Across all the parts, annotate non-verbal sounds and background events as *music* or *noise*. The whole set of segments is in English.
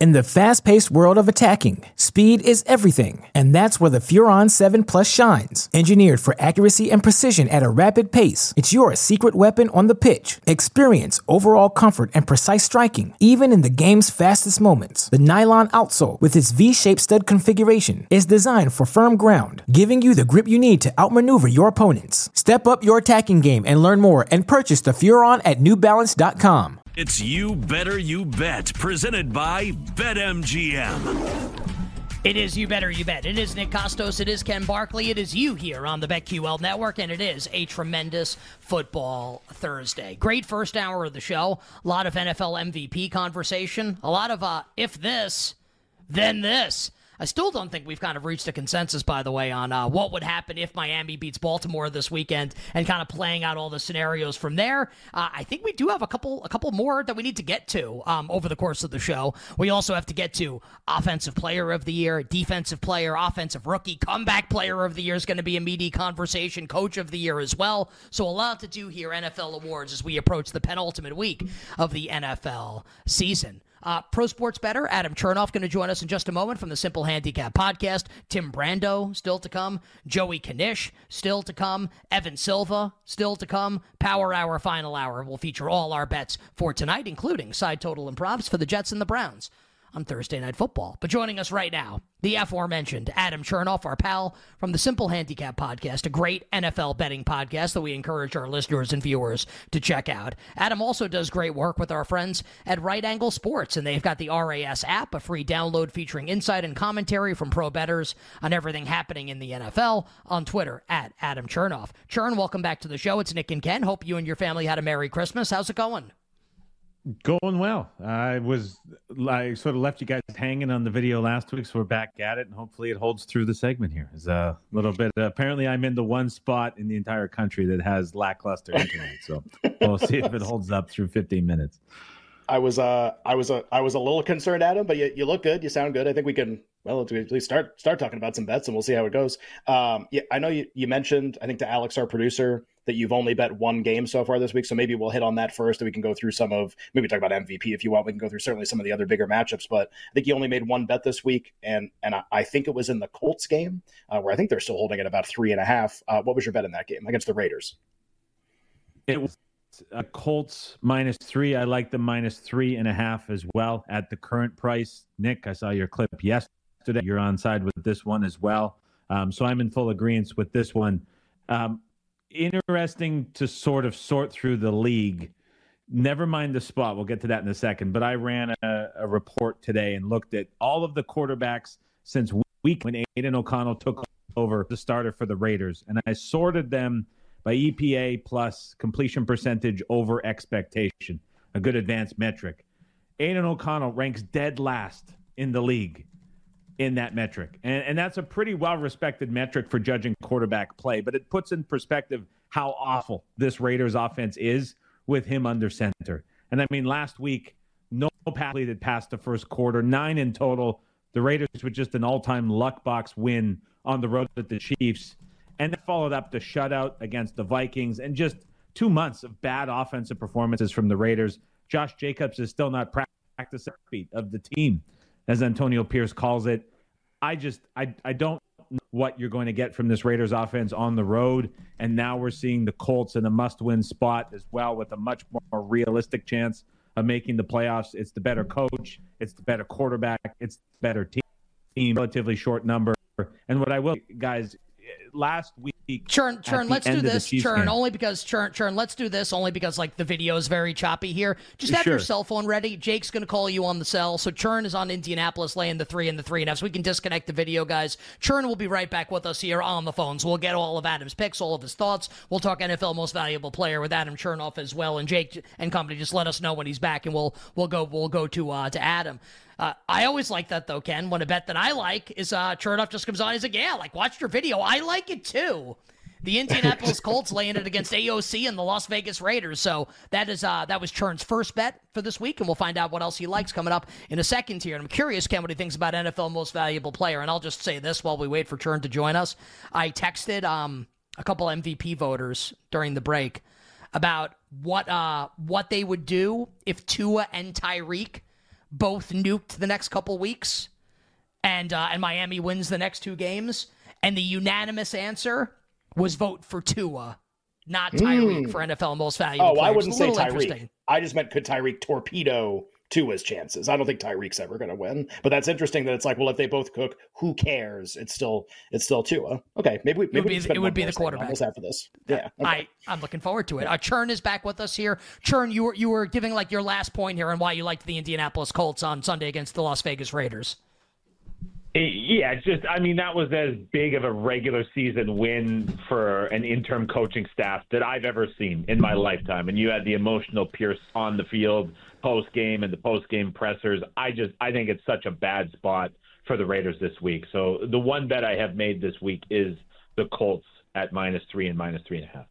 In the fast paced world of attacking, speed is everything, and that's where the Furon 7 Plus shines. Engineered for accuracy and precision at a rapid pace, it's your secret weapon on the pitch. Experience overall comfort and precise striking, even in the game's fastest moments. The nylon outsole, with its V shaped stud configuration, is designed for firm ground, giving you the grip you need to outmaneuver your opponents. Step up your attacking game and learn more and purchase the Furon at newbalance.com. It's You Better You Bet, presented by BetMGM. It is You Better You Bet. It is Nick Kostos. It is Ken Barkley. It is you here on the BetQL Network, and it is a tremendous football Thursday. Great first hour of the show. A lot of NFL MVP conversation. A lot of uh, if this, then this. I still don't think we've kind of reached a consensus, by the way, on uh, what would happen if Miami beats Baltimore this weekend, and kind of playing out all the scenarios from there. Uh, I think we do have a couple, a couple more that we need to get to um, over the course of the show. We also have to get to offensive player of the year, defensive player, offensive rookie, comeback player of the year is going to be a meaty conversation, coach of the year as well. So a lot to do here, NFL awards, as we approach the penultimate week of the NFL season. Uh, Pro Sports Better, Adam Chernoff going to join us in just a moment from the Simple Handicap Podcast. Tim Brando still to come. Joey Kanish still to come. Evan Silva still to come. Power Hour Final Hour will feature all our bets for tonight, including side total and props for the Jets and the Browns on Thursday Night Football. But joining us right now, the aforementioned Adam Chernoff, our pal from the Simple Handicap Podcast, a great NFL betting podcast that we encourage our listeners and viewers to check out. Adam also does great work with our friends at Right Angle Sports, and they've got the RAS app, a free download featuring insight and commentary from pro bettors on everything happening in the NFL on Twitter at Adam Chernoff. Chern, welcome back to the show. It's Nick and Ken. Hope you and your family had a Merry Christmas. How's it going? Going well. I was I sort of left you guys hanging on the video last week, so we're back at it, and hopefully it holds through the segment here. It's a little bit. Uh, apparently, I'm in the one spot in the entire country that has lackluster *laughs* internet, so we'll see if it holds up through 15 minutes. I was uh I was a I was a little concerned, Adam, but you, you look good. You sound good. I think we can well at least start start talking about some bets, and we'll see how it goes. Um, yeah, I know you you mentioned I think to Alex, our producer that you've only bet one game so far this week. So maybe we'll hit on that first, and we can go through some of maybe talk about MVP if you want. We can go through certainly some of the other bigger matchups. But I think you only made one bet this week, and and I, I think it was in the Colts game uh, where I think they're still holding at about three and a half. Uh, what was your bet in that game against the Raiders? It was a uh, Colts minus three. I like the minus three and a half as well at the current price. Nick, I saw your clip yesterday. You're on side with this one as well. Um, so I'm in full agreement with this one. Um, interesting to sort of sort through the league. Never mind the spot. We'll get to that in a second. But I ran a, a report today and looked at all of the quarterbacks since week when Aidan O'Connell took over the starter for the Raiders. And I sorted them by EPA plus completion percentage over expectation, a good advanced metric. Aidan O'Connell ranks dead last in the league in that metric. And, and that's a pretty well respected metric for judging quarterback play, but it puts in perspective how awful this Raiders offense is with him under center. And I mean, last week, no pass lead had passed the first quarter, nine in total. The Raiders with just an all time luck box win on the road at the Chiefs. And then followed up the shutout against the Vikings and just two months of bad offensive performances from the Raiders. Josh Jacobs is still not practicing of the team as Antonio Pierce calls it. I just I I don't know what you're going to get from this Raiders offense on the road, and now we're seeing the Colts in a must-win spot as well, with a much more realistic chance of making the playoffs. It's the better coach, it's the better quarterback, it's the better team, relatively short number. And what I will, guys, last week. Chern, Chern. Let's do this. Chern game. only because Chern, Chern. Let's do this only because like the video is very choppy here. Just have sure. your cell phone ready. Jake's gonna call you on the cell. So Chern is on Indianapolis, laying the three and the three and a half. So we can disconnect the video, guys. Chern will be right back with us here on the phone. So we'll get all of Adam's picks, all of his thoughts. We'll talk NFL most valuable player with Adam Chernoff as well, and Jake and company. Just let us know when he's back, and we'll we'll go we'll go to uh, to Adam. Uh, I always like that though, Ken. When a bet that I like is uh, Chernoff just comes on, he's like, "Yeah, like watch your video. I like it too." The *laughs* Indianapolis Colts laying it against AOC and the Las Vegas Raiders. So that is uh, that was Chern's first bet for this week, and we'll find out what else he likes coming up in a second here. And I'm curious, Ken, what he thinks about NFL Most Valuable Player. And I'll just say this while we wait for Churn to join us. I texted um, a couple MVP voters during the break about what uh, what they would do if Tua and Tyreek both nuked the next couple weeks, and uh, and Miami wins the next two games. And the unanimous answer was vote for Tua, not Tyreek mm. for NFL most valuable. Oh, I wouldn't say Tyreek. I just meant could Tyreek torpedo Tua's chances. I don't think Tyreek's ever going to win, but that's interesting that it's like, well, if they both cook, who cares? It's still it's still Tua. Okay, maybe we, maybe it would be, it would be the quarterback after this. Yeah, okay. I I'm looking forward to it. Uh, Chern is back with us here. Chern, you were you were giving like your last point here and why you liked the Indianapolis Colts on Sunday against the Las Vegas Raiders. Yeah, it's just I mean that was as big of a regular season win for an interim coaching staff that I've ever seen in my lifetime. And you had the emotional Pierce on the field post game and the post game pressers. I just I think it's such a bad spot for the Raiders this week. So the one bet I have made this week is the Colts at minus three and minus three and a half.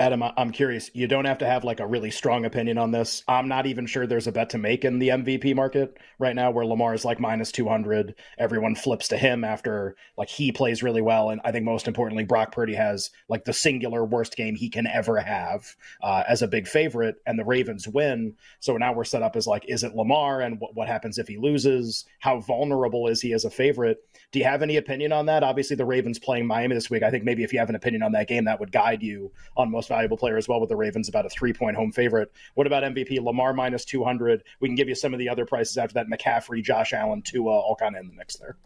Adam, I'm curious. You don't have to have like a really strong opinion on this. I'm not even sure there's a bet to make in the MVP market right now where Lamar is like minus 200. Everyone flips to him after like he plays really well. And I think most importantly, Brock Purdy has like the singular worst game he can ever have uh, as a big favorite, and the Ravens win. So now we're set up as like, is it Lamar? And what, what happens if he loses? How vulnerable is he as a favorite? Do you have any opinion on that? Obviously, the Ravens playing Miami this week. I think maybe if you have an opinion on that game, that would guide you on most valuable player as well with the Ravens, about a three point home favorite. What about MVP? Lamar minus 200. We can give you some of the other prices after that. McCaffrey, Josh Allen, Tua, all kind of in the mix there.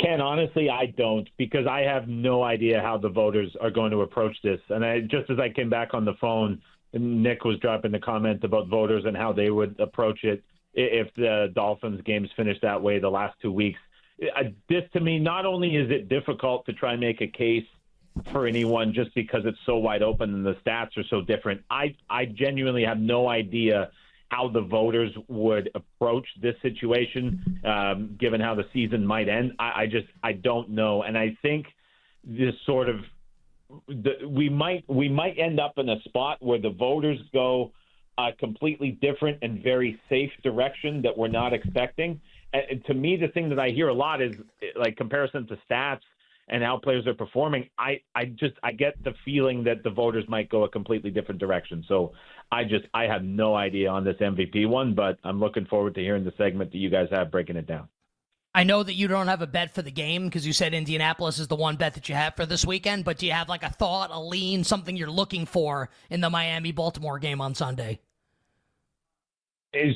Ken, honestly, I don't because I have no idea how the voters are going to approach this. And I, just as I came back on the phone, Nick was dropping the comment about voters and how they would approach it if the Dolphins games finished that way the last two weeks. This to me, not only is it difficult to try and make a case for anyone just because it's so wide open and the stats are so different. I I genuinely have no idea how the voters would approach this situation, um, given how the season might end. I, I just I don't know, and I think this sort of the, we might we might end up in a spot where the voters go a completely different and very safe direction that we're not expecting. And to me, the thing that I hear a lot is like comparison to stats and how players are performing. I, I just I get the feeling that the voters might go a completely different direction. So I just I have no idea on this MVP one, but I'm looking forward to hearing the segment that you guys have breaking it down. I know that you don't have a bet for the game because you said Indianapolis is the one bet that you have for this weekend, but do you have like a thought, a lean, something you're looking for in the Miami Baltimore game on Sunday?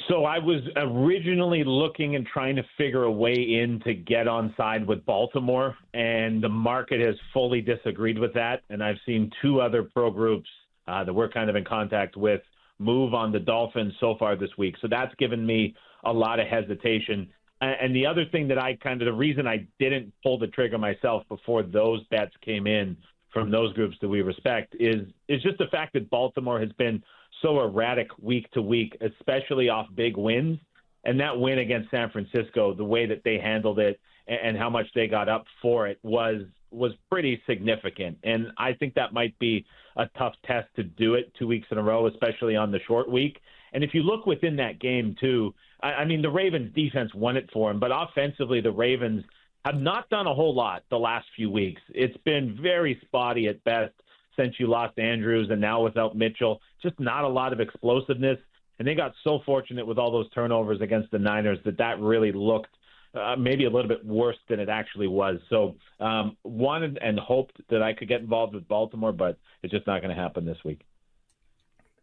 So I was originally looking and trying to figure a way in to get on side with Baltimore, and the market has fully disagreed with that. And I've seen two other pro groups uh, that we're kind of in contact with move on the Dolphins so far this week. So that's given me a lot of hesitation. And the other thing that I kind of the reason I didn't pull the trigger myself before those bets came in from those groups that we respect is is just the fact that Baltimore has been so erratic week to week, especially off big wins. And that win against San Francisco, the way that they handled it and how much they got up for it was was pretty significant. And I think that might be a tough test to do it two weeks in a row, especially on the short week. And if you look within that game too, I, I mean the Ravens defense won it for them, but offensively the Ravens have not done a whole lot the last few weeks. It's been very spotty at best since you lost Andrews and now without Mitchell. Just not a lot of explosiveness. And they got so fortunate with all those turnovers against the Niners that that really looked uh, maybe a little bit worse than it actually was. So um, wanted and hoped that I could get involved with Baltimore, but it's just not going to happen this week.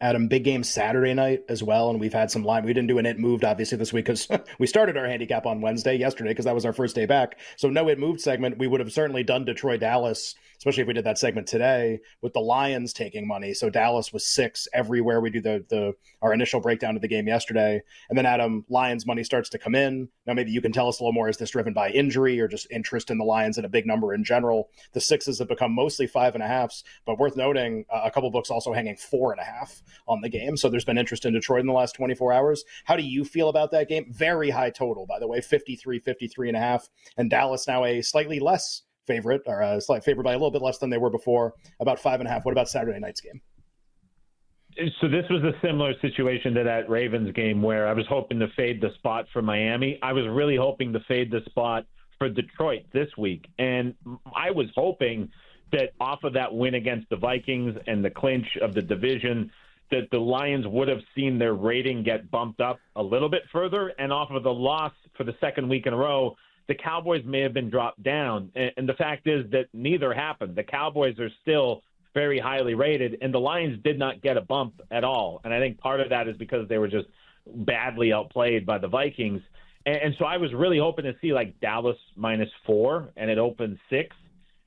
Adam, big game Saturday night as well, and we've had some line. We didn't do an it moved obviously this week because *laughs* we started our handicap on Wednesday yesterday because that was our first day back. So no it moved segment. We would have certainly done Detroit Dallas especially if we did that segment today with the Lions taking money. So Dallas was six everywhere. We do the the our initial breakdown of the game yesterday, and then Adam Lions money starts to come in. Now maybe you can tell us a little more. Is this driven by injury or just interest in the Lions and a big number in general? The sixes have become mostly five and a halves, but worth noting, uh, a couple books also hanging four and a half on the game. So there's been interest in Detroit in the last 24 hours. How do you feel about that game? Very high total, by the way, 53, 53 and a half. And Dallas now a slightly less favorite, or a slight favorite by a little bit less than they were before, about five and a half. What about Saturday night's game? So this was a similar situation to that Ravens game where I was hoping to fade the spot for Miami. I was really hoping to fade the spot for Detroit this week, and I was hoping that off of that win against the Vikings and the clinch of the division, that the Lions would have seen their rating get bumped up a little bit further, and off of the loss for the second week in a row, the Cowboys may have been dropped down. And the fact is that neither happened. The Cowboys are still very highly rated, and the Lions did not get a bump at all. And I think part of that is because they were just badly outplayed by the Vikings. And, and so I was really hoping to see like Dallas minus four, and it opened six.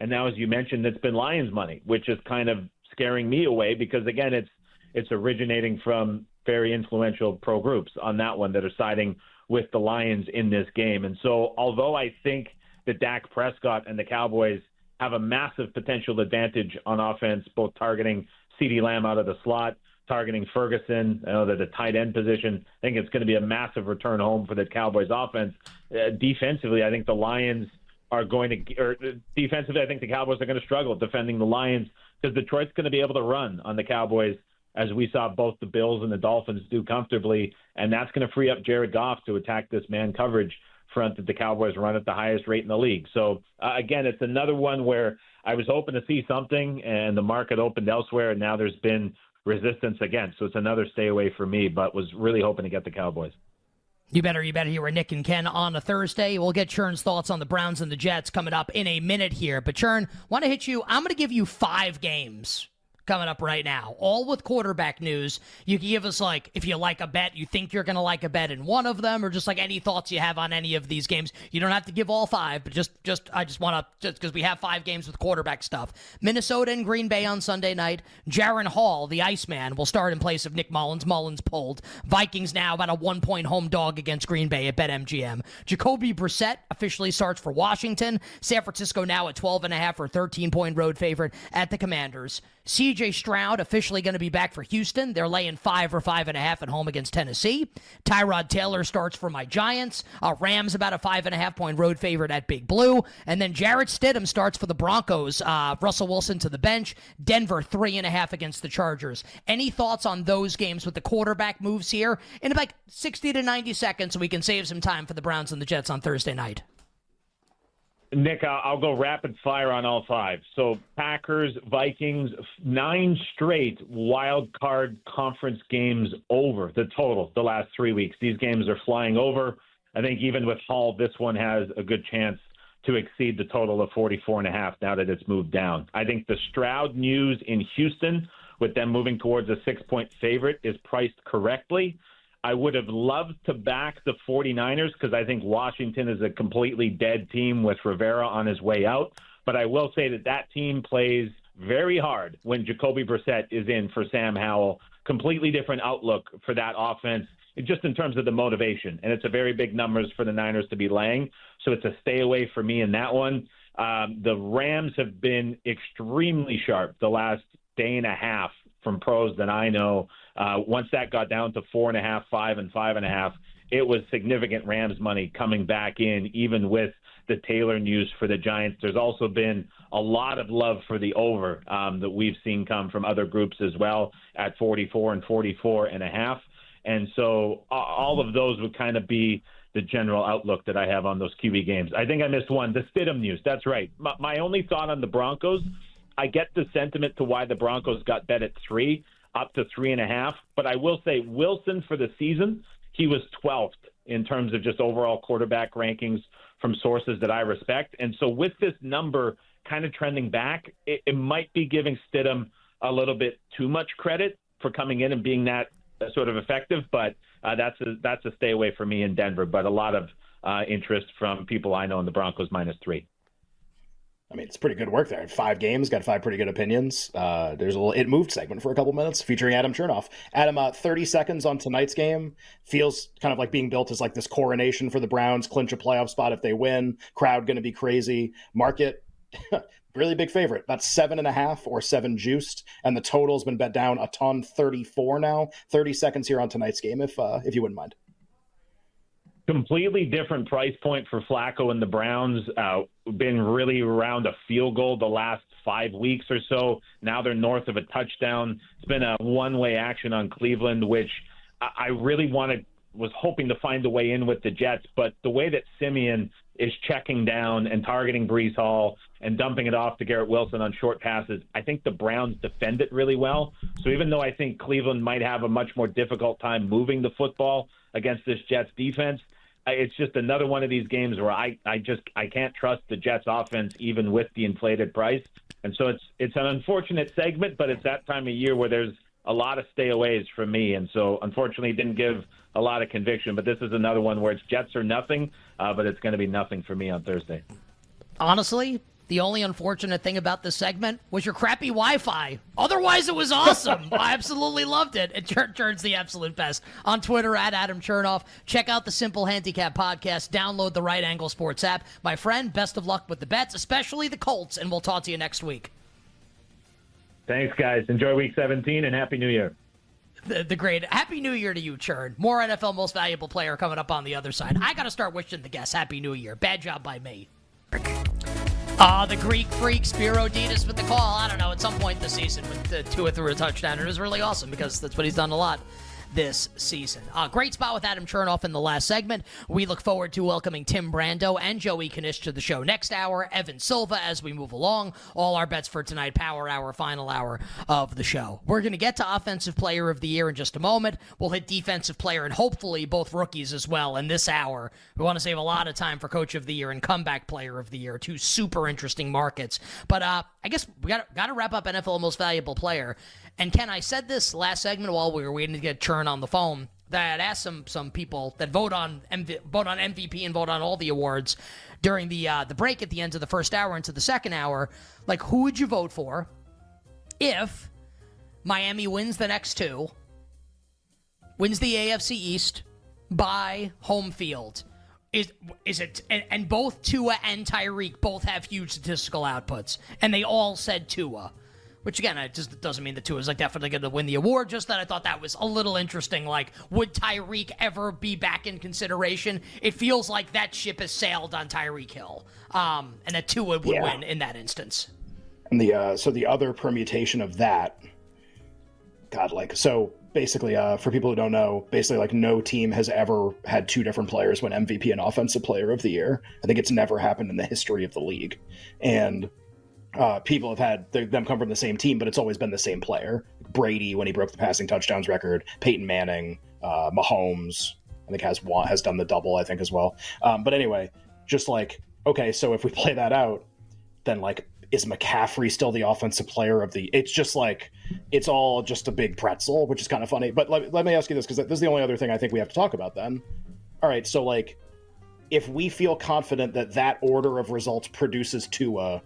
And now, as you mentioned, it's been Lions money, which is kind of scaring me away because again, it's it's originating from very influential pro groups on that one that are siding with the Lions in this game. And so, although I think that Dak Prescott and the Cowboys have a massive potential advantage on offense, both targeting CeeDee Lamb out of the slot, targeting Ferguson, I know the tight end position. I think it's going to be a massive return home for the Cowboys offense. Uh, defensively, I think the Lions are going to, or defensively, I think the Cowboys are going to struggle defending the Lions because Detroit's going to be able to run on the Cowboys as we saw both the Bills and the Dolphins do comfortably, and that's going to free up Jared Goff to attack this man coverage front that the Cowboys run at the highest rate in the league. So uh, again, it's another one where I was hoping to see something, and the market opened elsewhere, and now there's been resistance again. So it's another stay away for me, but was really hoping to get the Cowboys. You better, you better hear Nick and Ken on a Thursday. We'll get Chern's thoughts on the Browns and the Jets coming up in a minute here. But Churn, want to hit you. I'm going to give you five games coming up right now, all with quarterback news. You can give us like if you like a bet, you think you're going to like a bet in one of them, or just like any thoughts you have on any of these games. You don't have to give all five, but just just I just want to just because we have five games with quarterback stuff. Minnesota and Green Bay on Sunday night. Jaren Hall, the Iceman, will start in place of Nick Mullens. Mullins pulled. Vikings now about a one point home dog against Green Bay at BetMGM. Jacoby Brissett officially starts for Washington. San Francisco now at 12 and a half or 13 point road favorite at the Commanders. CJ Stroud officially going to be back for Houston. They're laying five or five and a half at home against Tennessee. Tyrod Taylor starts for my Giants. Uh, Rams about a five and a half point road favorite at Big Blue. And then Jarrett Stidham starts for the Broncos. Uh, Russell Wilson to the bench. Denver three and a half against the Chargers. Any thoughts on those games with the quarterback moves here? In like 60 to 90 seconds we can save some time for the Browns and the Jets on Thursday night. Nick, I'll go rapid fire on all five. So Packers, Vikings, nine straight wild card conference games over the total the last three weeks. These games are flying over. I think even with Hall, this one has a good chance to exceed the total of 44 and a half now that it's moved down. I think the Stroud news in Houston with them moving towards a six point favorite is priced correctly. I would have loved to back the 49ers because I think Washington is a completely dead team with Rivera on his way out. But I will say that that team plays very hard when Jacoby Brissett is in for Sam Howell. Completely different outlook for that offense, just in terms of the motivation. And it's a very big numbers for the Niners to be laying. So it's a stay away for me in that one. Um, the Rams have been extremely sharp the last day and a half from pros that I know. Uh, once that got down to four and a half, five, and five and a half, it was significant Rams money coming back in, even with the Taylor news for the Giants. There's also been a lot of love for the over um, that we've seen come from other groups as well at 44 and 44 and a half. And so all of those would kind of be the general outlook that I have on those QB games. I think I missed one, the Stidham news. That's right. My, my only thought on the Broncos I get the sentiment to why the Broncos got bet at three, up to three and a half. But I will say Wilson for the season, he was 12th in terms of just overall quarterback rankings from sources that I respect. And so with this number kind of trending back, it, it might be giving Stidham a little bit too much credit for coming in and being that sort of effective. But uh, that's a, that's a stay away for me in Denver. But a lot of uh, interest from people I know in the Broncos minus three. I mean, it's pretty good work there. Five games, got five pretty good opinions. Uh, there's a little it moved segment for a couple minutes featuring Adam Chernoff. Adam, uh, 30 seconds on tonight's game feels kind of like being built as like this coronation for the Browns, clinch a playoff spot if they win. Crowd going to be crazy. Market *laughs* really big favorite. That's seven and a half or seven juiced, and the total's been bet down a ton, thirty four now. Thirty seconds here on tonight's game, if uh, if you wouldn't mind. Completely different price point for Flacco and the Browns. Uh, been really around a field goal the last five weeks or so. Now they're north of a touchdown. It's been a one way action on Cleveland, which I really wanted was hoping to find a way in with the Jets, but the way that Siemian is checking down and targeting Breece Hall and dumping it off to Garrett Wilson on short passes, I think the Browns defend it really well. So even though I think Cleveland might have a much more difficult time moving the football against this Jets defense, it's just another one of these games where I, I just I can't trust the Jets offense even with the inflated price. And so it's it's an unfortunate segment, but it's that time of year where there's a lot of stayaways from me, and so unfortunately didn't give a lot of conviction. But this is another one where it's Jets or nothing, uh, but it's going to be nothing for me on Thursday. Honestly, the only unfortunate thing about this segment was your crappy Wi-Fi. Otherwise, it was awesome. *laughs* I absolutely loved it. And Chern's the absolute best. On Twitter at Adam Chernoff. Check out the Simple Handicap podcast. Download the Right Angle Sports app. My friend, best of luck with the bets, especially the Colts. And we'll talk to you next week. Thanks, guys. Enjoy Week 17 and Happy New Year. The, the great Happy New Year to you, Chern. More NFL Most Valuable Player coming up on the other side. I got to start wishing the guests Happy New Year. Bad job by me. Ah, uh, the Greek freak, Spero Dedes with the call. I don't know, at some point this season with the two or three touchdown. It was really awesome because that's what he's done a lot this season. Uh, great spot with Adam Chernoff in the last segment. We look forward to welcoming Tim Brando and Joey Kanish to the show next hour. Evan Silva as we move along. All our bets for tonight, power hour, final hour of the show. We're going to get to Offensive Player of the Year in just a moment. We'll hit Defensive Player and hopefully both rookies as well in this hour. We want to save a lot of time for Coach of the Year and Comeback Player of the Year, two super interesting markets. But uh, I guess we got got to wrap up NFL Most Valuable Player. And Ken, I said this last segment while we were waiting to get Chern on the phone that I asked some some people that vote on MV, vote on MVP and vote on all the awards during the uh, the break at the end of the first hour into the second hour, like who would you vote for if Miami wins the next two, wins the AFC East by home field? Is is it and, and both Tua and Tyreek both have huge statistical outputs, and they all said Tua. Which again, it just doesn't mean the Tua is like definitely going to win the award. Just that I thought that was a little interesting. Like, would Tyreek ever be back in consideration? It feels like that ship has sailed on Tyreek Hill, um, and that Tua would yeah. win in that instance. And the uh, so the other permutation of that, God, like so basically, uh, for people who don't know, basically like no team has ever had two different players win MVP and Offensive Player of the Year. I think it's never happened in the history of the league, and uh, people have had them come from the same team, but it's always been the same player. Brady when he broke the passing touchdowns record, Peyton Manning, uh, Mahomes, I think has has done the double, I think as well. Um, but anyway, just like okay, so if we *laughs* play that out, then like is McCaffrey still the offensive player of the? It's just like it's all just a big pretzel, which is kind of funny. But let, let me ask you this because this is the only other thing I think we have to talk about. Then, all right, so like if we feel confident that that order of results produces Tua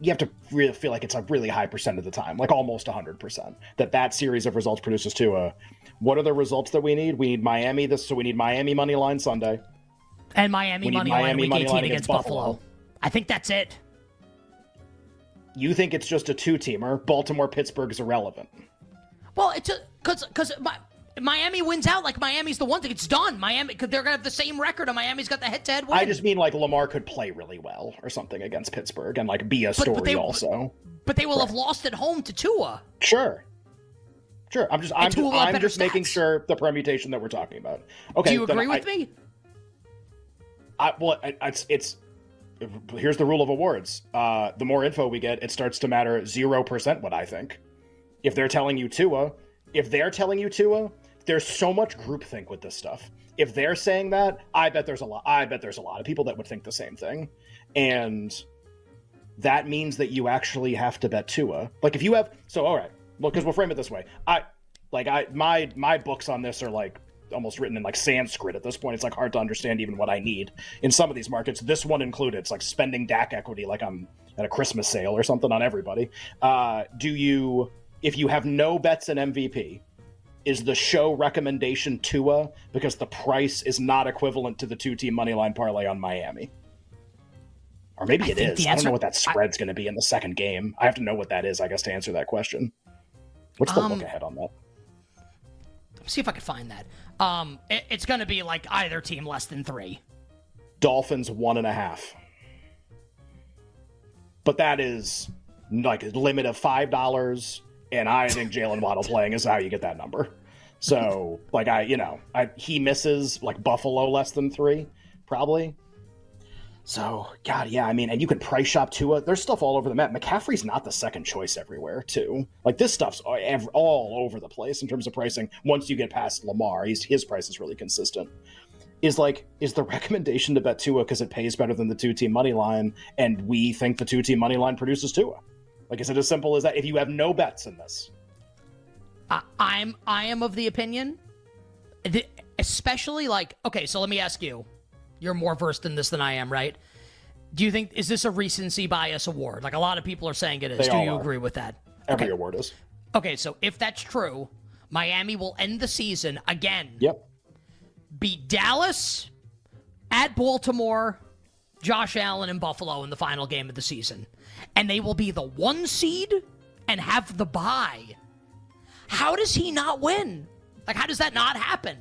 you have to really feel like it's a really high percent of the time, like almost 100%, that that series of results produces Tua. What are the results that we need? We need Miami this, so we need Miami money line Sunday, and Miami money line week 18 against, against Buffalo. Buffalo. I think that's it. You think it's just a two teamer? Baltimore Pittsburgh is irrelevant. Well, it's because because Miami wins out, like Miami's the one thing. It's done. Miami, because they're gonna have the same record, and Miami's got the head-to-head win. I just mean like Lamar could play really well or something against Pittsburgh and like be a story but, but they, also. But they will right. have lost at home to Tua. Sure. Sure. I'm just I'm just, I'm just making sure the permutation that we're talking about. Okay. Do you agree with I, me? I well, it's it's here's the rule of awards. Uh, the more info we get, it starts to matter zero percent what I think. If they're telling you Tua, if they're telling you Tua, there's so much groupthink with this stuff. If they're saying that, I bet there's a lot. I bet there's a lot of people that would think the same thing, and that means that you actually have to bet Tua. Like if you have, so all right, well, because we'll frame it this way. I like I my my books on this are like almost written in like Sanskrit at this point. It's like hard to understand even what I need in some of these markets. This one included. It's like spending DAC equity like I'm at a Christmas sale or something on everybody. Uh, do you if you have no bets in MVP? Is the show recommendation Tua because the price is not equivalent to the two team money line parlay on Miami. Or maybe I it is. the I don't know what that spread's going to be in the second game. I have to know what that is, I guess, to answer that question. What's the Um, look ahead on that? Let's see if I can find that. Um, it- it's going to be like either team less than three. Dolphins one and a half. But that is like a limit of five dollars, and I think Jaylen Waddle playing is how you get that number. So, like I, you know, I he misses like Buffalo less than three, probably. So, God, yeah, I mean, and you can price shop Tua. There's stuff all over the map. McCaffrey's not the second choice everywhere, too. Like this stuff's all over the place in terms of pricing. Once you get past Lamar, he's, his price is really consistent. Is like, is the *laughs* recommendation to bet Tua because it pays better than the two team money line, and we think the two team money line produces Tua? Like, is it as simple as that? If you have no bets in this, I, I'm I am of the opinion, especially like okay. So let me ask you, you're more versed in this than I am, right? Do you think is this a recency bias award? Like a lot of people are saying it is. They Do you are. agree with that? every Okay. award is. Okay, so if that's true, Miami will end the season again. Yep. Beat Dallas at Baltimore, Josh Allen and Buffalo in the final game of the season. And they will be the one seed and have the bye. How does he not win? Like how does that not happen?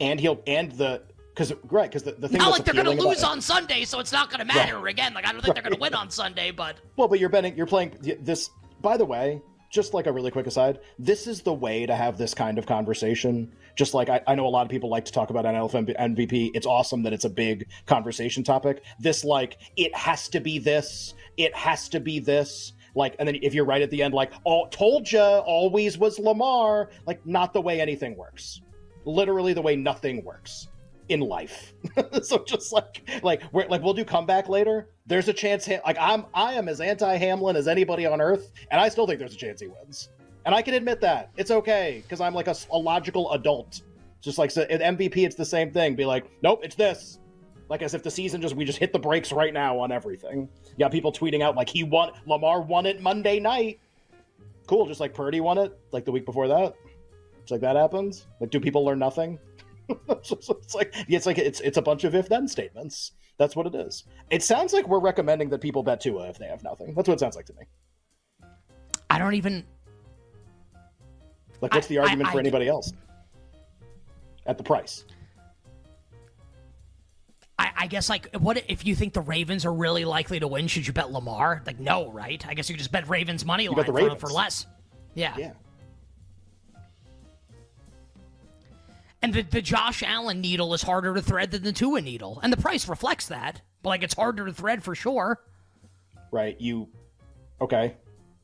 And he'll and the because right because the, the thing Not like they're going to lose about- on Sunday, so it's not going to matter again. Like I don't think they're going to win on Sunday, but Well, but you're betting, you're playing this. By the way, just like a really quick aside, this is the way to have this kind of conversation. Just like I, I know a lot of people like to talk about NFL MVP. It's awesome that it's a big conversation topic. This, like, it has to be this, it has to be this. Like, and then if you're right at the end, like, oh, told ya, always was Lamar. Like, not the way anything works. Literally the way nothing works in life. *laughs* so just like like we're like we'll do comeback later. There's a chance. Ha- like I'm I am as anti Hamlin as anybody on earth, and I still think there's a chance he wins. And I can admit that it's okay because I'm like a logical adult. Just like so, MVP, it's the same thing. Be like, nope, it's this. Like as if the season just we just hit the brakes right now on everything. You got people tweeting out like he won Lamar won it Monday night. Cool, just like Purdy won it like the week before that. It's like that happens. Like, do people learn nothing? It's like it's like it's it's a bunch of if then statements. That's what it is. It sounds like we're recommending that people bet Tua if they have nothing. That's what it sounds like to me. I don't even Like, what's the argument I- for I- anybody else at the price? I, I guess like what if you think the Ravens are really likely to win? Should you bet Lamar? Like no, right? I guess you could just bet Ravens money line bet the for, Ravens. for less. Yeah. Yeah, And the, the Josh Allen needle is harder to thread than the Tua needle, and the price reflects that. But like it's harder to thread for sure. right. You okay?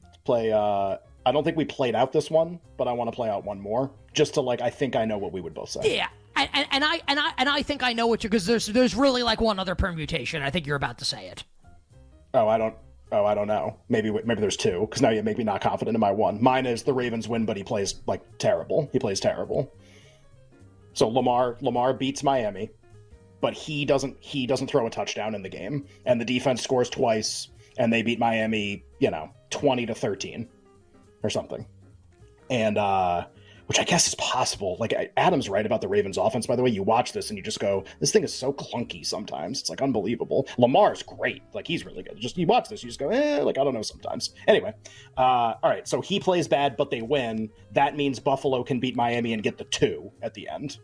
Let's play. uh I don't think we played out this one, but I want to play out one more just to like. I think I know what we would both say. Yeah. And, and, and I and I and I think I know what you because there's there's really like one other permutation. I think you're about to say it. Oh, I don't. Oh, I don't know. Maybe maybe there's two because now you make me not confident in my one. Mine is the Ravens win, but he plays like terrible. He plays terrible. So Lamar Lamar beats Miami, but he doesn't he doesn't throw a touchdown in the game, and the defense scores twice, and they beat Miami, you know, twenty to thirteen, or something. And uh which I guess is possible. Like Adam's right about the Ravens offense. By the way, you watch this and you just go, "This thing is so clunky." Sometimes it's like unbelievable. Lamar's great. Like he's really good. Just you watch this, you just go, "Eh," like I don't know. Sometimes. Anyway, uh, all right. So he plays bad, but they win. That means Buffalo can beat Miami and get the two at the end,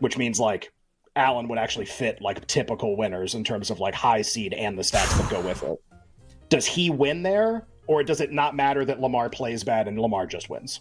which means like Allen would actually fit like typical winners in terms of like high seed and the stats that go with it. Does he win there, or does it not matter that Lamar plays bad and Lamar just wins?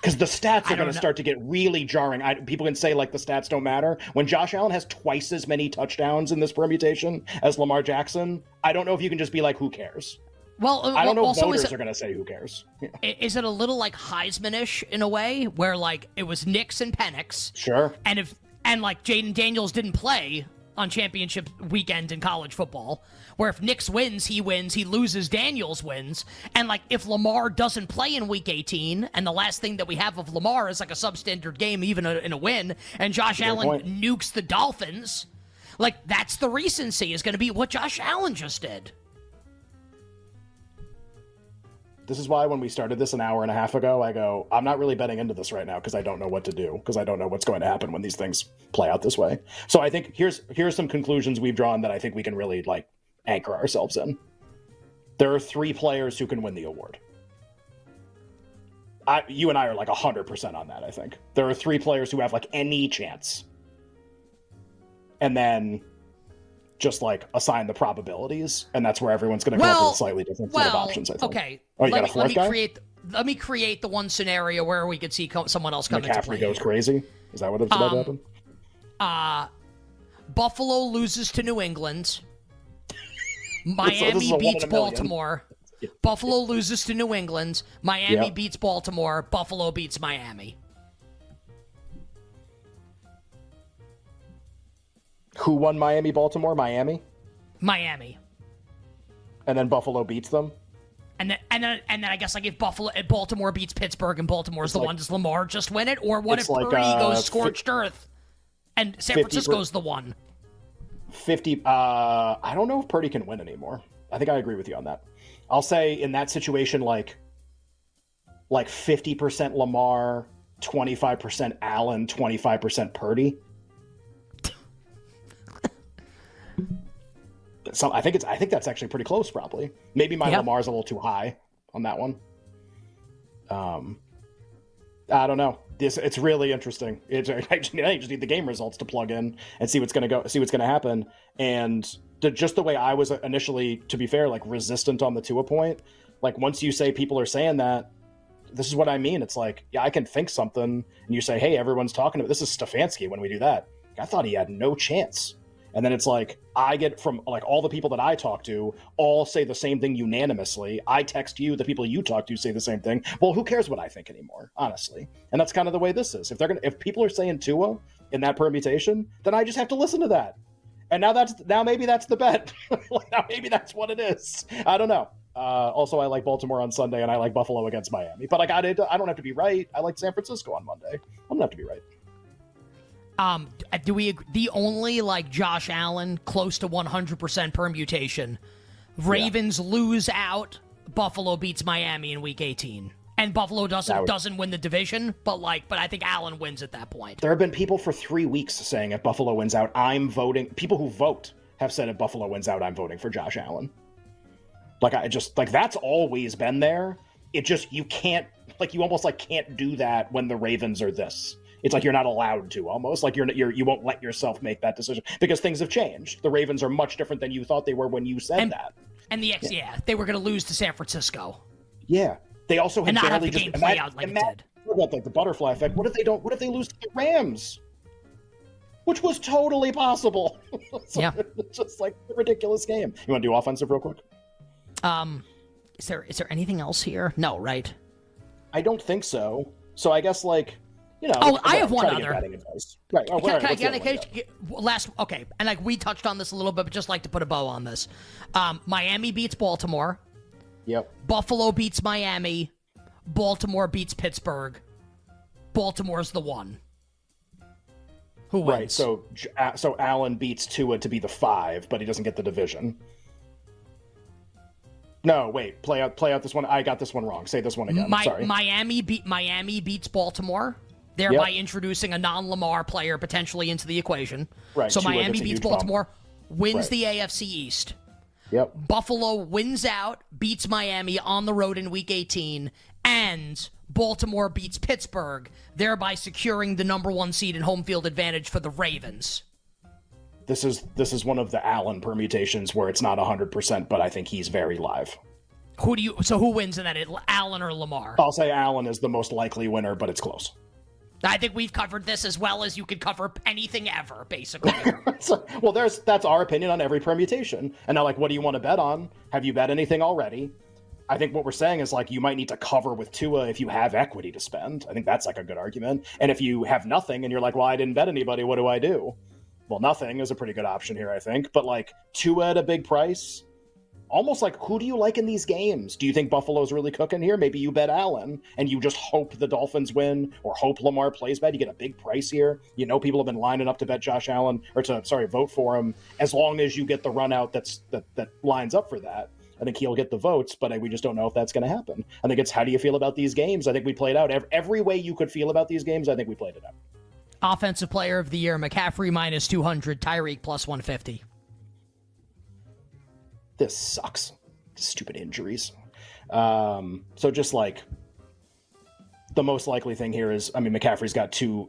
Because the stats are going to start to get really jarring. I, people can say like the stats don't matter when Josh Allen has twice as many touchdowns in this permutation as Lamar Jackson. I don't know if you can just be like, who cares? Well, uh, I don't know if also, is voters it- are going to say who cares. Yeah. Is it a little like Heisman-ish in a way, where like it was Nix and Penix, Sure. and if and like Jayden Daniels didn't play on championship weekend in college football, where if Nix wins, he wins, he loses, Daniels wins, and like if Lamar doesn't play in Week 18, and the last thing that we have of Lamar is like a substandard game, even a, in a win, and Josh Good Allen point. nukes the Dolphins, like that's the recency is going to be what Josh Allen just did. This is why when we started this an hour and a half ago, I go, I'm not really betting into this right now because I don't know what to do because I don't know what's going to happen when these things play out this way. So I think here's here's some conclusions we've drawn that I think we can really like anchor ourselves in. There are three players who can win the award. I, you and I are like 100% on that, I think. There are three players who have like any chance. And then just like assign the probabilities, and that's where everyone's going to come up with a slightly different well, set of options. I think. Okay. Oh, you let got a me, fourth let me guy? create. Let me create the one scenario where we could see co- someone else come into play. McCaffrey goes crazy. Is that what it's about to Um, happen? Uh, Buffalo loses to New England. *laughs* Miami a one beats a. Baltimore. Buffalo loses to New England. Miami Yep. beats Baltimore. Buffalo beats Miami. Who won Miami, Baltimore, Miami, Miami. and then Buffalo beats them. And then, and then, and then, I guess like if Buffalo, if Baltimore beats Pittsburgh and Baltimore's the like- one, does Lamar just win it, or what if like, Purdy uh, goes fi- scorched earth, and San 50 per- Francisco's the one? Fifty. Uh, I don't know if Purdy can win anymore. I think I agree with you on that. I'll say in that situation, like, like fifty percent Lamar, twenty five percent Allen, twenty five percent Purdy. So I think it's. I think that's actually pretty close. Probably. Maybe my Yeah. Lamar's a little too high on that one. Um, I don't know. This it's really interesting. It's *laughs* I just, I just need the game results to plug in and see what's going to go, see what's going to happen. And the, just the way I was initially, to be fair, like resistant on the Tua point. Like once you say people are saying that, this is what I mean. It's like yeah, I can think something, and you say, hey, everyone's talking about this is Stefanski. When we do that, I thought he had no chance. And then it's like I get from like all the people that I talk to all say the same thing unanimously. I text you, the people you talk to say the same thing. Well, who cares what I think anymore, honestly? And that's kind of the way this is. If they're gonna if people are saying Tua in that permutation, then I just have to listen to that. And now that's now maybe that's the bet. *laughs* now maybe that's what it is. I don't know. Uh, also, I like Baltimore on Sunday, and I like Buffalo against Miami. But like, I, did- I don't have to be right. I like San Francisco on Monday. I don't have to be right. Um, do we? ag- The only like Josh Allen close to 100% permutation. Ravens lose out. Buffalo beats Miami in Week 18, and Buffalo doesn't would- doesn't win the division. But like, but I think Allen wins at that point. There have been people for three weeks saying if Buffalo wins out, I'm voting. People who vote have said if Buffalo wins out, I'm voting for Josh Allen. Like I just like that's always been there. It just you can't like you almost like can't do that when the Ravens are this. It's like you're not allowed to almost like you're you're you won't let yourself make that decision because things have changed. The Ravens are much different than you thought they were when you said And- that. And the X, yeah, they were going to lose to San Francisco. Yeah, they also had And not have the just game play imagine- out like it did. what about like the butterfly effect. What if they don't? What if they lose to the Rams? Which was totally possible. *laughs* So Yeah. it's just like a ridiculous game. You want to do offensive real quick? Um, is there is there anything else here? No, right? I don't think so. So I guess like you know. Oh, I have one try to get other. Right. Oh, Can, can I can I one you got? get- last? Okay, and like we touched on this a little bit, but just like to put a bow on this. Um, Miami beats Baltimore. Yep. Buffalo beats Miami. Baltimore beats Pittsburgh. Baltimore's the one. Who wins? Right. So so Allen beats Tua to be the five, but he doesn't get the division. No, wait. Play out. Play out this one. I got this one wrong. Say this one again. Mi- Sorry. Miami beat Miami beats Baltimore, thereby Yep. introducing a non-Lamar player potentially into the equation. Right, So Tua Miami beats. Baltimore, wins Right. the AFC East. Yep. Buffalo wins out, beats Miami on the road in Week 18, and Baltimore beats Pittsburgh, thereby securing the number one seed and home field advantage for the Ravens. This is this is one of the Allen permutations where it's not hundred percent, but I think he's very live. Who do you? So who wins in that? Allen or Lamar? I'll say Allen is the most likely winner, but it's close. I think we've covered this as well as you could cover anything ever, basically. *laughs* So- well, there's that's our opinion on every permutation. And now, like, what do you want to bet on? Have you bet anything already? I think what we're saying is like you might need to cover with Tua if you have equity to spend. I think that's like a good argument. And if you have nothing and you're like, well, I didn't bet anybody, what do I do? Well, nothing is a pretty good option here, I think. But like Tua at a big price, almost like who do you like in these games? Do you think Buffalo's really cooking here? Maybe you bet Allen and you just hope the Dolphins win or hope Lamar plays bad. You get a big price here. You know people have been lining up to bet Josh Allen or to sorry vote for him as long as you get the run out that's that that lines up for that. I think he'll get the votes, but we just don't know if that's going to happen. I think it's how do you feel about these games? I think we played out every, every way you could feel about these games. I think we played it out. Offensive player of the year, McCaffrey minus 200, Tyreek plus 150. This sucks. Stupid injuries. Um, so just like the most likely thing here is, I mean, McCaffrey's got two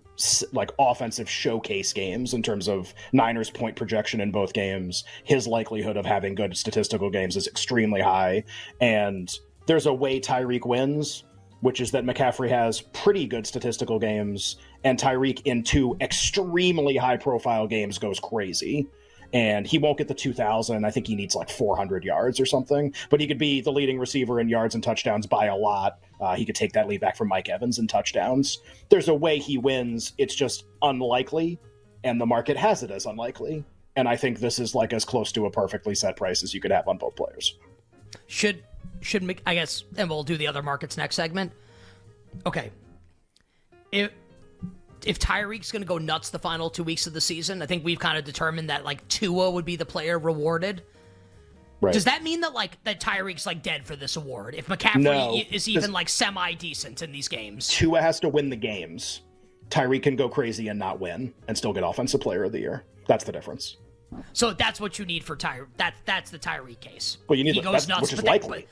like offensive showcase games in terms of Niners point projection in both games. His likelihood of having good statistical games is extremely high, and there's a way Tyreek wins, which is that McCaffrey has pretty good statistical games, and Tyreek in two extremely high profile games goes crazy and he won't get the 2000 i think he needs like 400 yards or something but he could be the leading receiver in yards and touchdowns by a lot. Uh, he could take that lead back from mike evans in touchdowns. There's a way he wins. It's just unlikely and the market has it as unlikely and i think this is like as close to a perfectly set price as you could have on both players. Should should i guess and we'll do the other markets next segment. Okay. If if Tyreek's going to go nuts the final two weeks of the season, I think we've kind of determined that like Tua would be the player rewarded. Right. Does that mean that like that Tyreek's like dead for this award? If McCaffrey no, is even like semi decent in these games, Tua has to win the games. Tyreek can go crazy and not win and still get offensive player of the year. That's the difference. So that's what you need for Tyreek. That's that's the Tyreek case. Well, you need he the, goes nuts, which is likely. That,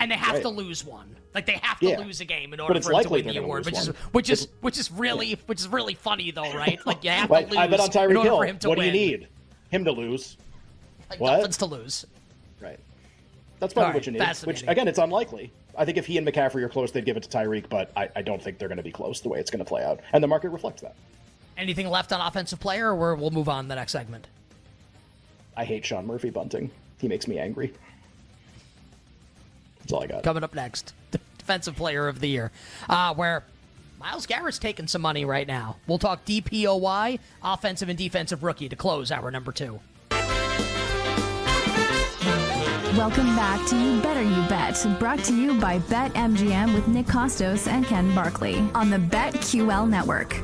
and they have right. to lose one. Like they have to yeah. lose a game in order for him to win the award, which is which is which is really yeah. which is really funny though, *laughs* right? Like you have like, to lose I bet on Tyreek Hill. for him to what win. do you need? Him to lose. Like what? Dolphins to lose. Right. That's probably right, what you need. Which again, it's unlikely. I think if he and McCaffrey are close, they'd give it to Tyreek, but I, I don't think they're going to be close the way it's going to play out, and the market reflects that. Anything left on offensive player, or we'll move on to the next segment. I hate Sean Murphy-Bunting. He makes me angry. That's all I got. Coming up next, Defensive Player of the Year, uh, where Myles Garrett's taking some money right now. We'll talk DPOY, Offensive and Defensive Rookie, to close hour number two. Welcome back to You Better You Bet, brought to you by BetMGM with Nick Kostos and Ken Barkley on the BetQL network.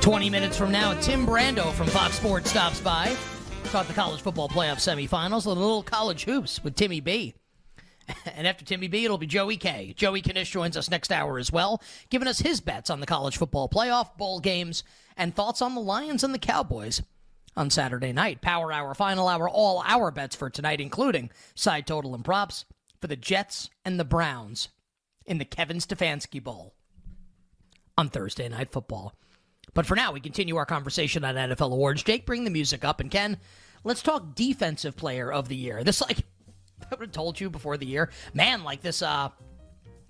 20 minutes from now, Tim Brando from Fox Sports stops by. Talk the college football playoff semifinals, and a little college hoops with Timmy B. *laughs* And after Timmy B, it'll be Joey K. Joey Knish joins us next hour as well, giving us his bets on the college football playoff, bowl games, and thoughts on the Lions and the Cowboys on Saturday night. Power hour, final hour, all our bets for tonight, including side total and props for the Jets and the Browns in the Kevin Stefanski Bowl on Thursday Night Football. But for now, we continue our conversation on NFL awards. Jake, bring the music up, and Ken, let's talk defensive player of the year. This like *laughs* I would have told you before the year, man, like this uh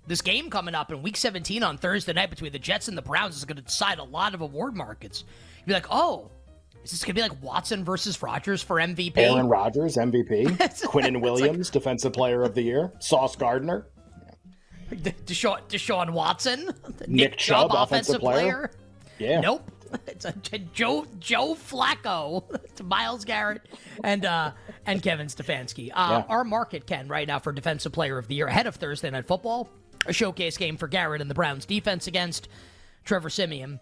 this game coming up in week 17 on Thursday night between the Jets and the Browns is going to decide a lot of award markets. You'd be like, "Oh, is this going to be like Watson versus Rodgers for MVP? Aaron Rodgers, MVP. *laughs* Quinnen Williams, like, Defensive Player of the Year. Sauce Gardner. *laughs* Deshaun, Deshaun Watson. Nick, Nick Chubb, Chubb, offensive, player. player. Yeah. Nope. It's a, Joe Joe Flacco, *laughs* to Myles Garrett, and uh, and Kevin Stefanski. Uh, yeah. Our market, Ken, right now for Defensive Player of the Year ahead of Thursday Night Football, a showcase game for Garrett and the Browns defense against Trevor Siemian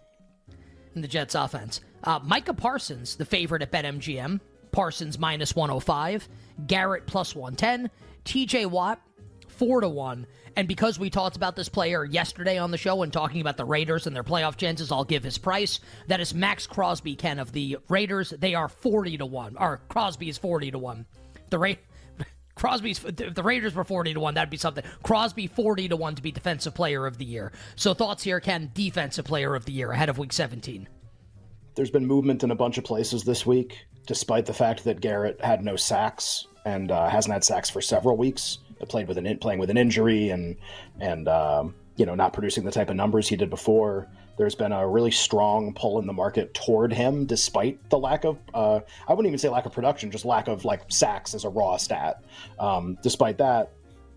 and the Jets offense. Uh, Micah Parsons, the favorite at BetMGM. Parsons minus 105, Garrett plus 110, TJ Watt 4 to 1, and because we talked about this player yesterday on the show and talking about the Raiders and their playoff chances, I'll give his price. That is Maxx Crosby, Ken, of the Raiders. They are 40 to 1. Or Crosby is 40 to 1. The Ra- *laughs* Crosby's if the Raiders were 40 to 1, that'd be something. Crosby 40 to 1 to be defensive player of the year. So thoughts here, Ken, defensive player of the year ahead of week 17. There's been movement in a bunch of places this week, despite the fact that Garrett had no sacks and uh, hasn't had sacks for several weeks played with an playing with an injury and and um, you know not producing the type of numbers he did before. There's been a really strong pull in the market toward him, despite the lack of uh, I wouldn't even say lack of production, just lack of like sacks as a raw stat. Um, despite that,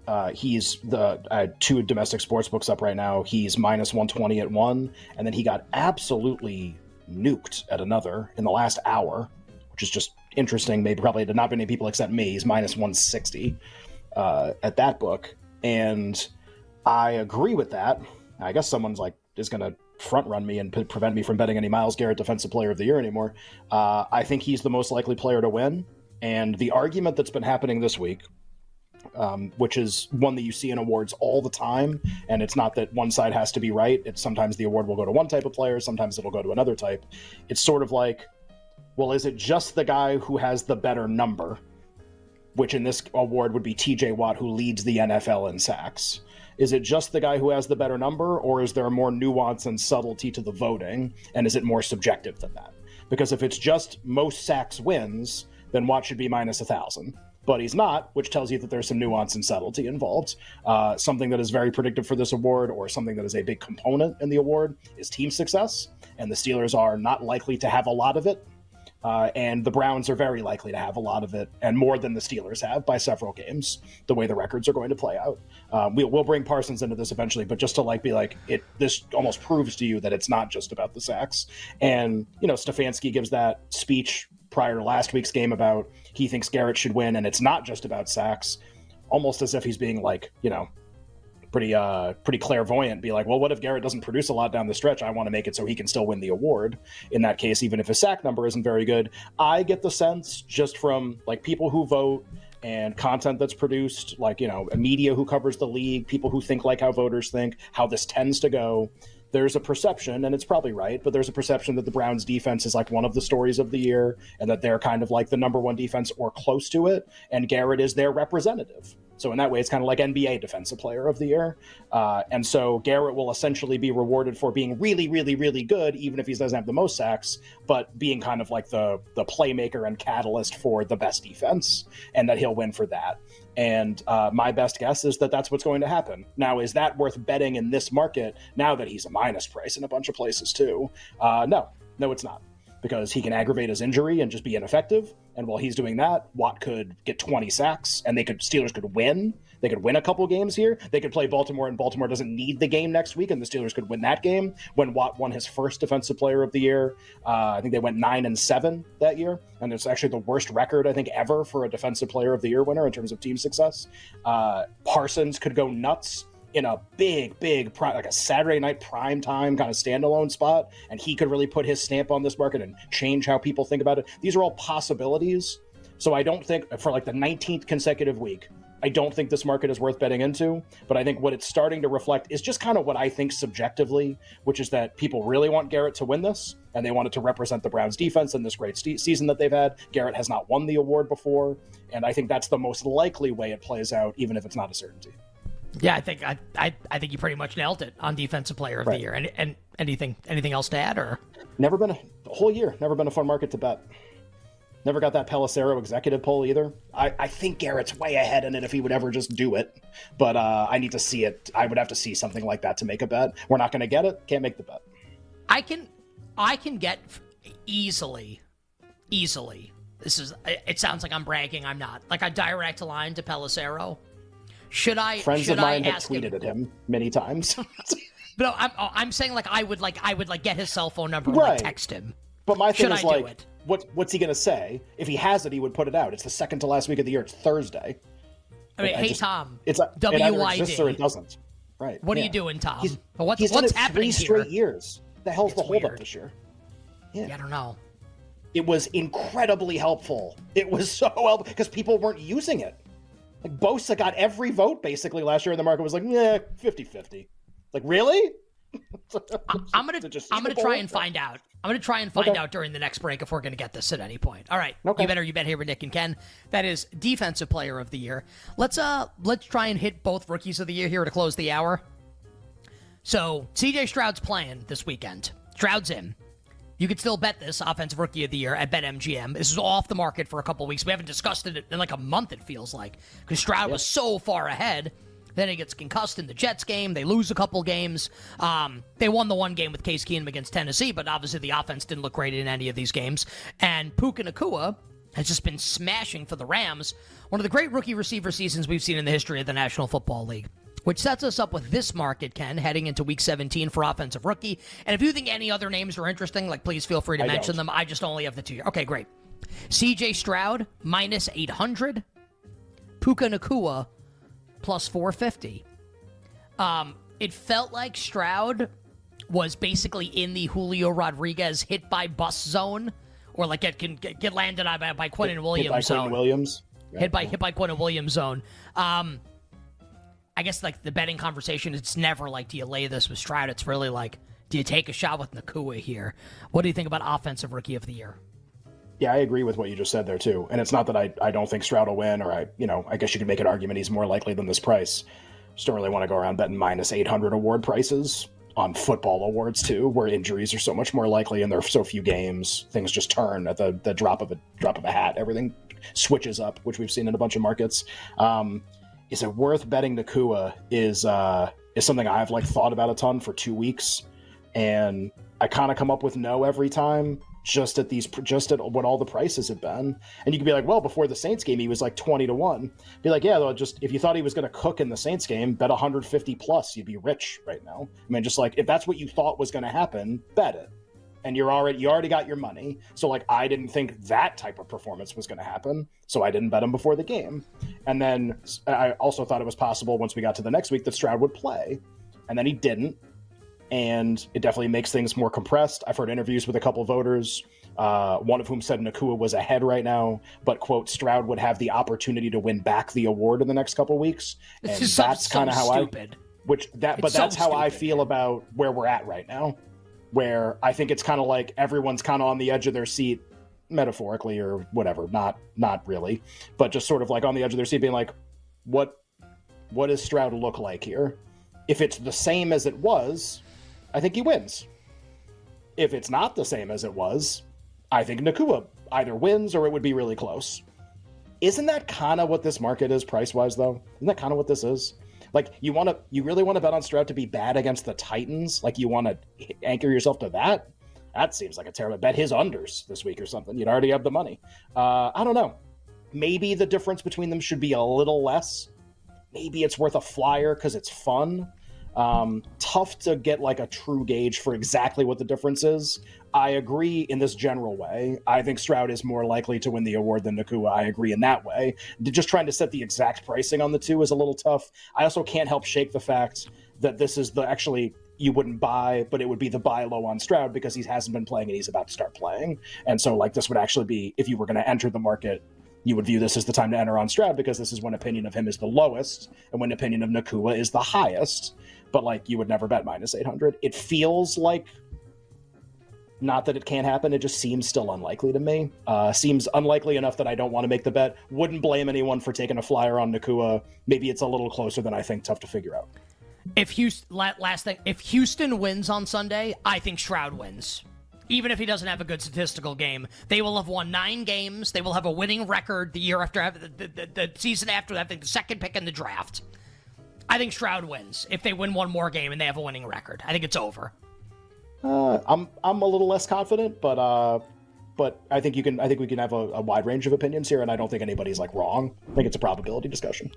uh, he's the uh, two domestic sports books up right now. He's minus 120 at one, and then he got absolutely nuked at another in the last hour, which is just interesting. Maybe probably not many people except me. He's minus 160 uh, at that book, and I agree with that. I guess someone's like is going to front run me and p- prevent me from betting any Myles Garrett Defensive Player of the Year anymore. Uh, I think he's the most likely player to win, and the argument that's been happening this week um, which is one that you see in awards all the time. And it's not that one side has to be right. It's sometimes the award will go to one type of player, sometimes it'll go to another type. It's sort of like, well, is it just the guy who has the better number? Which in this award would be TJ Watt, who leads the NFL in sacks. Is it just the guy who has the better number, or is there more nuance and subtlety to the voting? And is it more subjective than that? Because if it's just most sacks wins, then Watt should be minus a thousand. But he's not, which tells you that there's some nuance and subtlety involved. Uh, something that is very predictive for this award, or something that is a big component in the award, is team success. And the Steelers are not likely to have a lot of it. Uh, and the Browns are very likely to have a lot of it, and more than the Steelers have by several games. The way the records are going to play out, um, we'll, we'll bring Parsons into this eventually, but just to like be like it, this almost proves to you that it's not just about the sacks. And you know, Stefanski gives that speech prior to last week's game about he thinks Garrett should win, and it's not just about sacks, almost as if he's being like, you know, pretty uh pretty clairvoyant be like well what if garrett doesn't produce a lot down the stretch i want to make it so he can still win the award in that case even if his sack number isn't very good i get the sense just from like people who vote and content that's produced like you know media who covers the league people who think like how voters think how this tends to go there's a perception, and it's probably right, but there's a perception that the Browns defense is like one of the stories of the year and that they're kind of like the number one defense or close to it, and Garrett is their representative. So in that way, it's kind of like NBA Defensive Player of the Year, uh, and so Garrett will essentially be rewarded for being really, really, really good, even if he doesn't have the most sacks, but being kind of like the the playmaker and catalyst for the best defense, and that he'll win for that. And uh, my best guess is that that's what's going to happen. Now, is that worth betting in this market now that he's a minus price in a bunch of places too? Uh, no, no, it's not because he can aggravate his injury and just be ineffective. And while he's doing that, Watt could get 20 sacks and they could Steelers could win. They could win a couple games here. They could play Baltimore and Baltimore doesn't need the game next week and the Steelers could win that game when Watt won his first defensive player of the year. Uh, I think they went 9 and 7 that year and it's actually the worst record I think ever for a defensive player of the year winner in terms of team success. Uh, Parsons could go nuts in a big, big, like a Saturday night prime time kind of standalone spot, and he could really put his stamp on this market and change how people think about it. These are all possibilities. So I don't think for like the 19th consecutive week, I don't think this market is worth betting into. But I think what it's starting to reflect is just kind of what I think subjectively, which is that people really want Garrett to win this, and they want it to represent the Browns defense in this great st- season that they've had. Garrett has not won the award before, and I think that's the most likely way it plays out, even if it's not a certainty. Yeah, I think I, I, I think you pretty much nailed it on defensive player of right. the year. And, and anything anything else to add or never been a whole year, never been a fun market to bet. Never got that Pelissero executive poll either. I, I think Garrett's way ahead in it if he would ever just do it. But uh, I need to see it. I would have to see something like that to make a bet. We're not going to get it. Can't make the bet. I can, I can get easily, easily. This is. It sounds like I'm bragging. I'm not. Like a direct line to Pelissero should I? Friends should of mine I have tweeted him? at him many times. *laughs* but I'm, I'm saying like I would like I would like get his cell phone number and right. like, text him. But my thing should is I like, what what's he gonna say? If he has it, he would put it out. It's the second to last week of the year. It's Thursday. I mean, hey just, Tom. It's a, WYD. It exists or it doesn't. Right. What yeah. are you doing, Tom? He's, what's he's what's happening three straight here? years. The hell's it's the holdup this year? Yeah. yeah, I don't know. It was incredibly helpful. It was *laughs* so helpful because people weren't using it. Like Bosa got every vote basically last year, and the market was like, yeah, 50 50. Like, really? I'm gonna *laughs* I'm gonna try and find out. I'm gonna try and find okay. out during the next break if we're gonna get this at any point. All right, okay. you better you bet here with Nick and Ken. That is defensive player of the year. Let's uh let's try and hit both rookies of the year here to close the hour. So CJ Stroud's playing this weekend. Stroud's in. You could still bet this offensive rookie of the year at BetMGM. This is off the market for a couple weeks. We haven't discussed it in like a month. It feels like because Stroud was so far ahead. Then he gets concussed in the Jets game. They lose a couple games. Um, they won the one game with Case Keenum against Tennessee, but obviously the offense didn't look great in any of these games. And Puka Nacua has just been smashing for the Rams. One of the great rookie receiver seasons we've seen in the history of the National Football League which sets us up with this market, Ken, heading into week 17 for offensive rookie. And if you think any other names are interesting, like please feel free to I mention don't. them. I just only have the two. Okay, great. CJ Stroud minus 800, Puka Nacua, plus 450. Um, it felt like Stroud was basically in the Julio Rodriguez hit by bus zone, or like get get, get landed on by, by Quinnen Williams by zone. Williams. hit by hit by Quinnen Williams zone. Um, I guess like the betting conversation, it's never like, do you lay this with Stroud? It's really like, do you take a shot with Nacua here? What do you think about offensive rookie of the year? Yeah, I agree with what you just said there too. And it's not that I, I don't think Stroud will win, or I you know I guess you could make an argument he's more likely than this price. Just don't really want to go around betting minus eight hundred award prices on football awards too, where injuries are so much more likely and there are so few games. Things just turn at the, the drop of a drop of a hat. Everything switches up, which we've seen in a bunch of markets. Um, is it worth betting Nacua? Is uh, is something I've like thought about a ton for two weeks, and I kind of come up with no every time just at these just at what all the prices have been. And you can be like well before the saints game he was like 20 to 1 be like yeah though just if you thought he was going to cook in the saints game bet 150 plus you'd be rich right now. I mean just like if that's what you thought was going to happen bet it and you're already you already got your money. So like i didn't think that type of performance was going to happen. So i didn't bet him before the game. And then i also thought it was possible once we got to the next week that stroud would play. And then he didn't. And it definitely makes things more compressed. I've heard interviews with a couple voters, uh, one of whom said Nacua was ahead right now, but quote Stroud would have the opportunity to win back the award in the next couple weeks, and that's kind of how stupid. I. Which that, but It's that's so how I feel about where we're at right now, where I think it's kind of like everyone's kind of on the edge of their seat, metaphorically or whatever, not not really, but just sort of like on the edge of their seat, being like, what what does Stroud look like here? If it's the same as it was, I think he wins. If it's not the same as it was, I think Nacua either wins or it would be really close. Isn't that kind of what this market is price wise, though? Isn't that kind of what this is? Like, you want to, you really want to bet on Stroud to be bad against the Titans? Like, you want to anchor yourself to that? That seems like a terrible bet. His unders this week or something. You'd already have the money. Uh, I don't know. Maybe the difference between them should be a little less. Maybe it's worth a flyer because it's fun. Um, tough to get like a true gauge for exactly what the difference is. I agree in this general way. I think Stroud is more likely to win the award than Nacua. I agree in that way. Just trying to set the exact pricing on the two is a little tough. I also can't help shake the fact that this is the actually you wouldn't buy, but it would be the buy low on Stroud because he hasn't been playing and he's about to start playing. And so like this would actually be if you were going to enter the market you would view this as the time to enter on Stroud because this is when opinion of him is the lowest and when opinion of Nacua is the highest. But like you would never bet minus 800. It feels like not that it can't happen. It just seems still unlikely to me. Uh, seems unlikely enough that I don't want to make the bet. Wouldn't blame anyone for taking a flyer on Nacua. Maybe it's a little closer than I think. Tough to figure out. If Houston, last thing, if Houston wins on Sunday, I think Stroud wins. Even if he doesn't have a good statistical game, they will have won nine games. They will have a winning record the year after the, the, the, the season after having the second pick in the draft. I think Stroud wins if they win one more game and they have a winning record. I think it's over. Uh, I'm I'm a little less confident, but uh, but I think you can. I think we can have a, a wide range of opinions here, and I don't think anybody's like wrong. I think it's a probability discussion.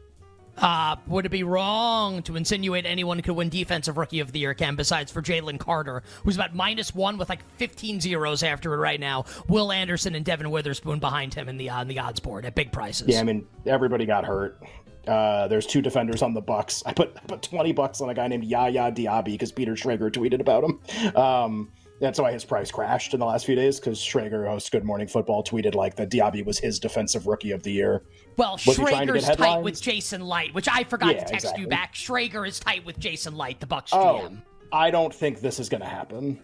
Uh, would it be wrong to insinuate anyone could win Defensive Rookie of the Year, Ken, besides for Jalen Carter, who's about minus one with like 15 zeros after it right now? Will Anderson and Devon Witherspoon behind him in the uh, in the odds board at big prices. Yeah, I mean everybody got hurt. Uh, there's two defenders on the Bucs. I put I put 20 bucks on a guy named Yaya Diaby because Peter Schrager tweeted about him. Um, that's why his price crashed in the last few days because Schrager, hosts Good Morning Football, tweeted like that Diaby was his defensive rookie of the year. Well, Was Schrager's tight with Jason Licht, which I forgot Yeah, to text exactly. you back. Schrager is tight with Jason Licht, the Bucs Oh, GM. I don't think this is going to happen.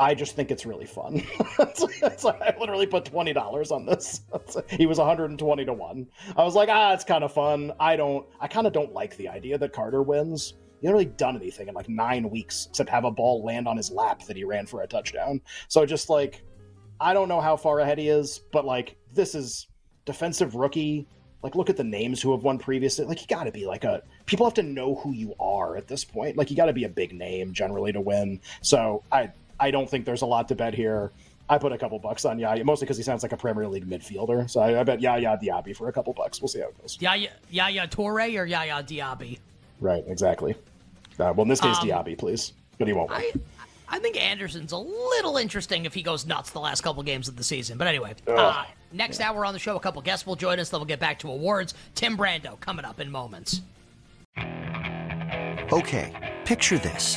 I just think it's really fun. *laughs* It's like- I literally put twenty dollars on this. *laughs* He was one hundred and twenty to one. I was like, ah, it's kind of fun. I don't. I kind of don't like the idea that Carter wins. He hasn't really done anything in like nine weeks except have a ball land on his lap that he ran for a touchdown. So just like, I don't know how far ahead he is, but like this is defensive rookie. Like, look at the names who have won previously. Like, you got to be like a. People have to know who you are at this point. Like, you got to be a big name generally to win. So I, I don't think there's a lot to bet here. I put a couple bucks on Yaya, mostly because he sounds like a Premier League midfielder. So I, I bet Yaya Diaby for a couple bucks. We'll see how it goes. Yaya, Yaya Toure or Yaya Diaby? Right, exactly. Uh, well, in this case, Um, Diaby, please, but he won't. Win. I, I think Anderson's a little interesting if he goes nuts the last couple games of the season. But anyway, uh, next hour on the show, a couple guests will join us. Then we'll get back to awards. Tim Brando coming up in moments. Okay, picture this.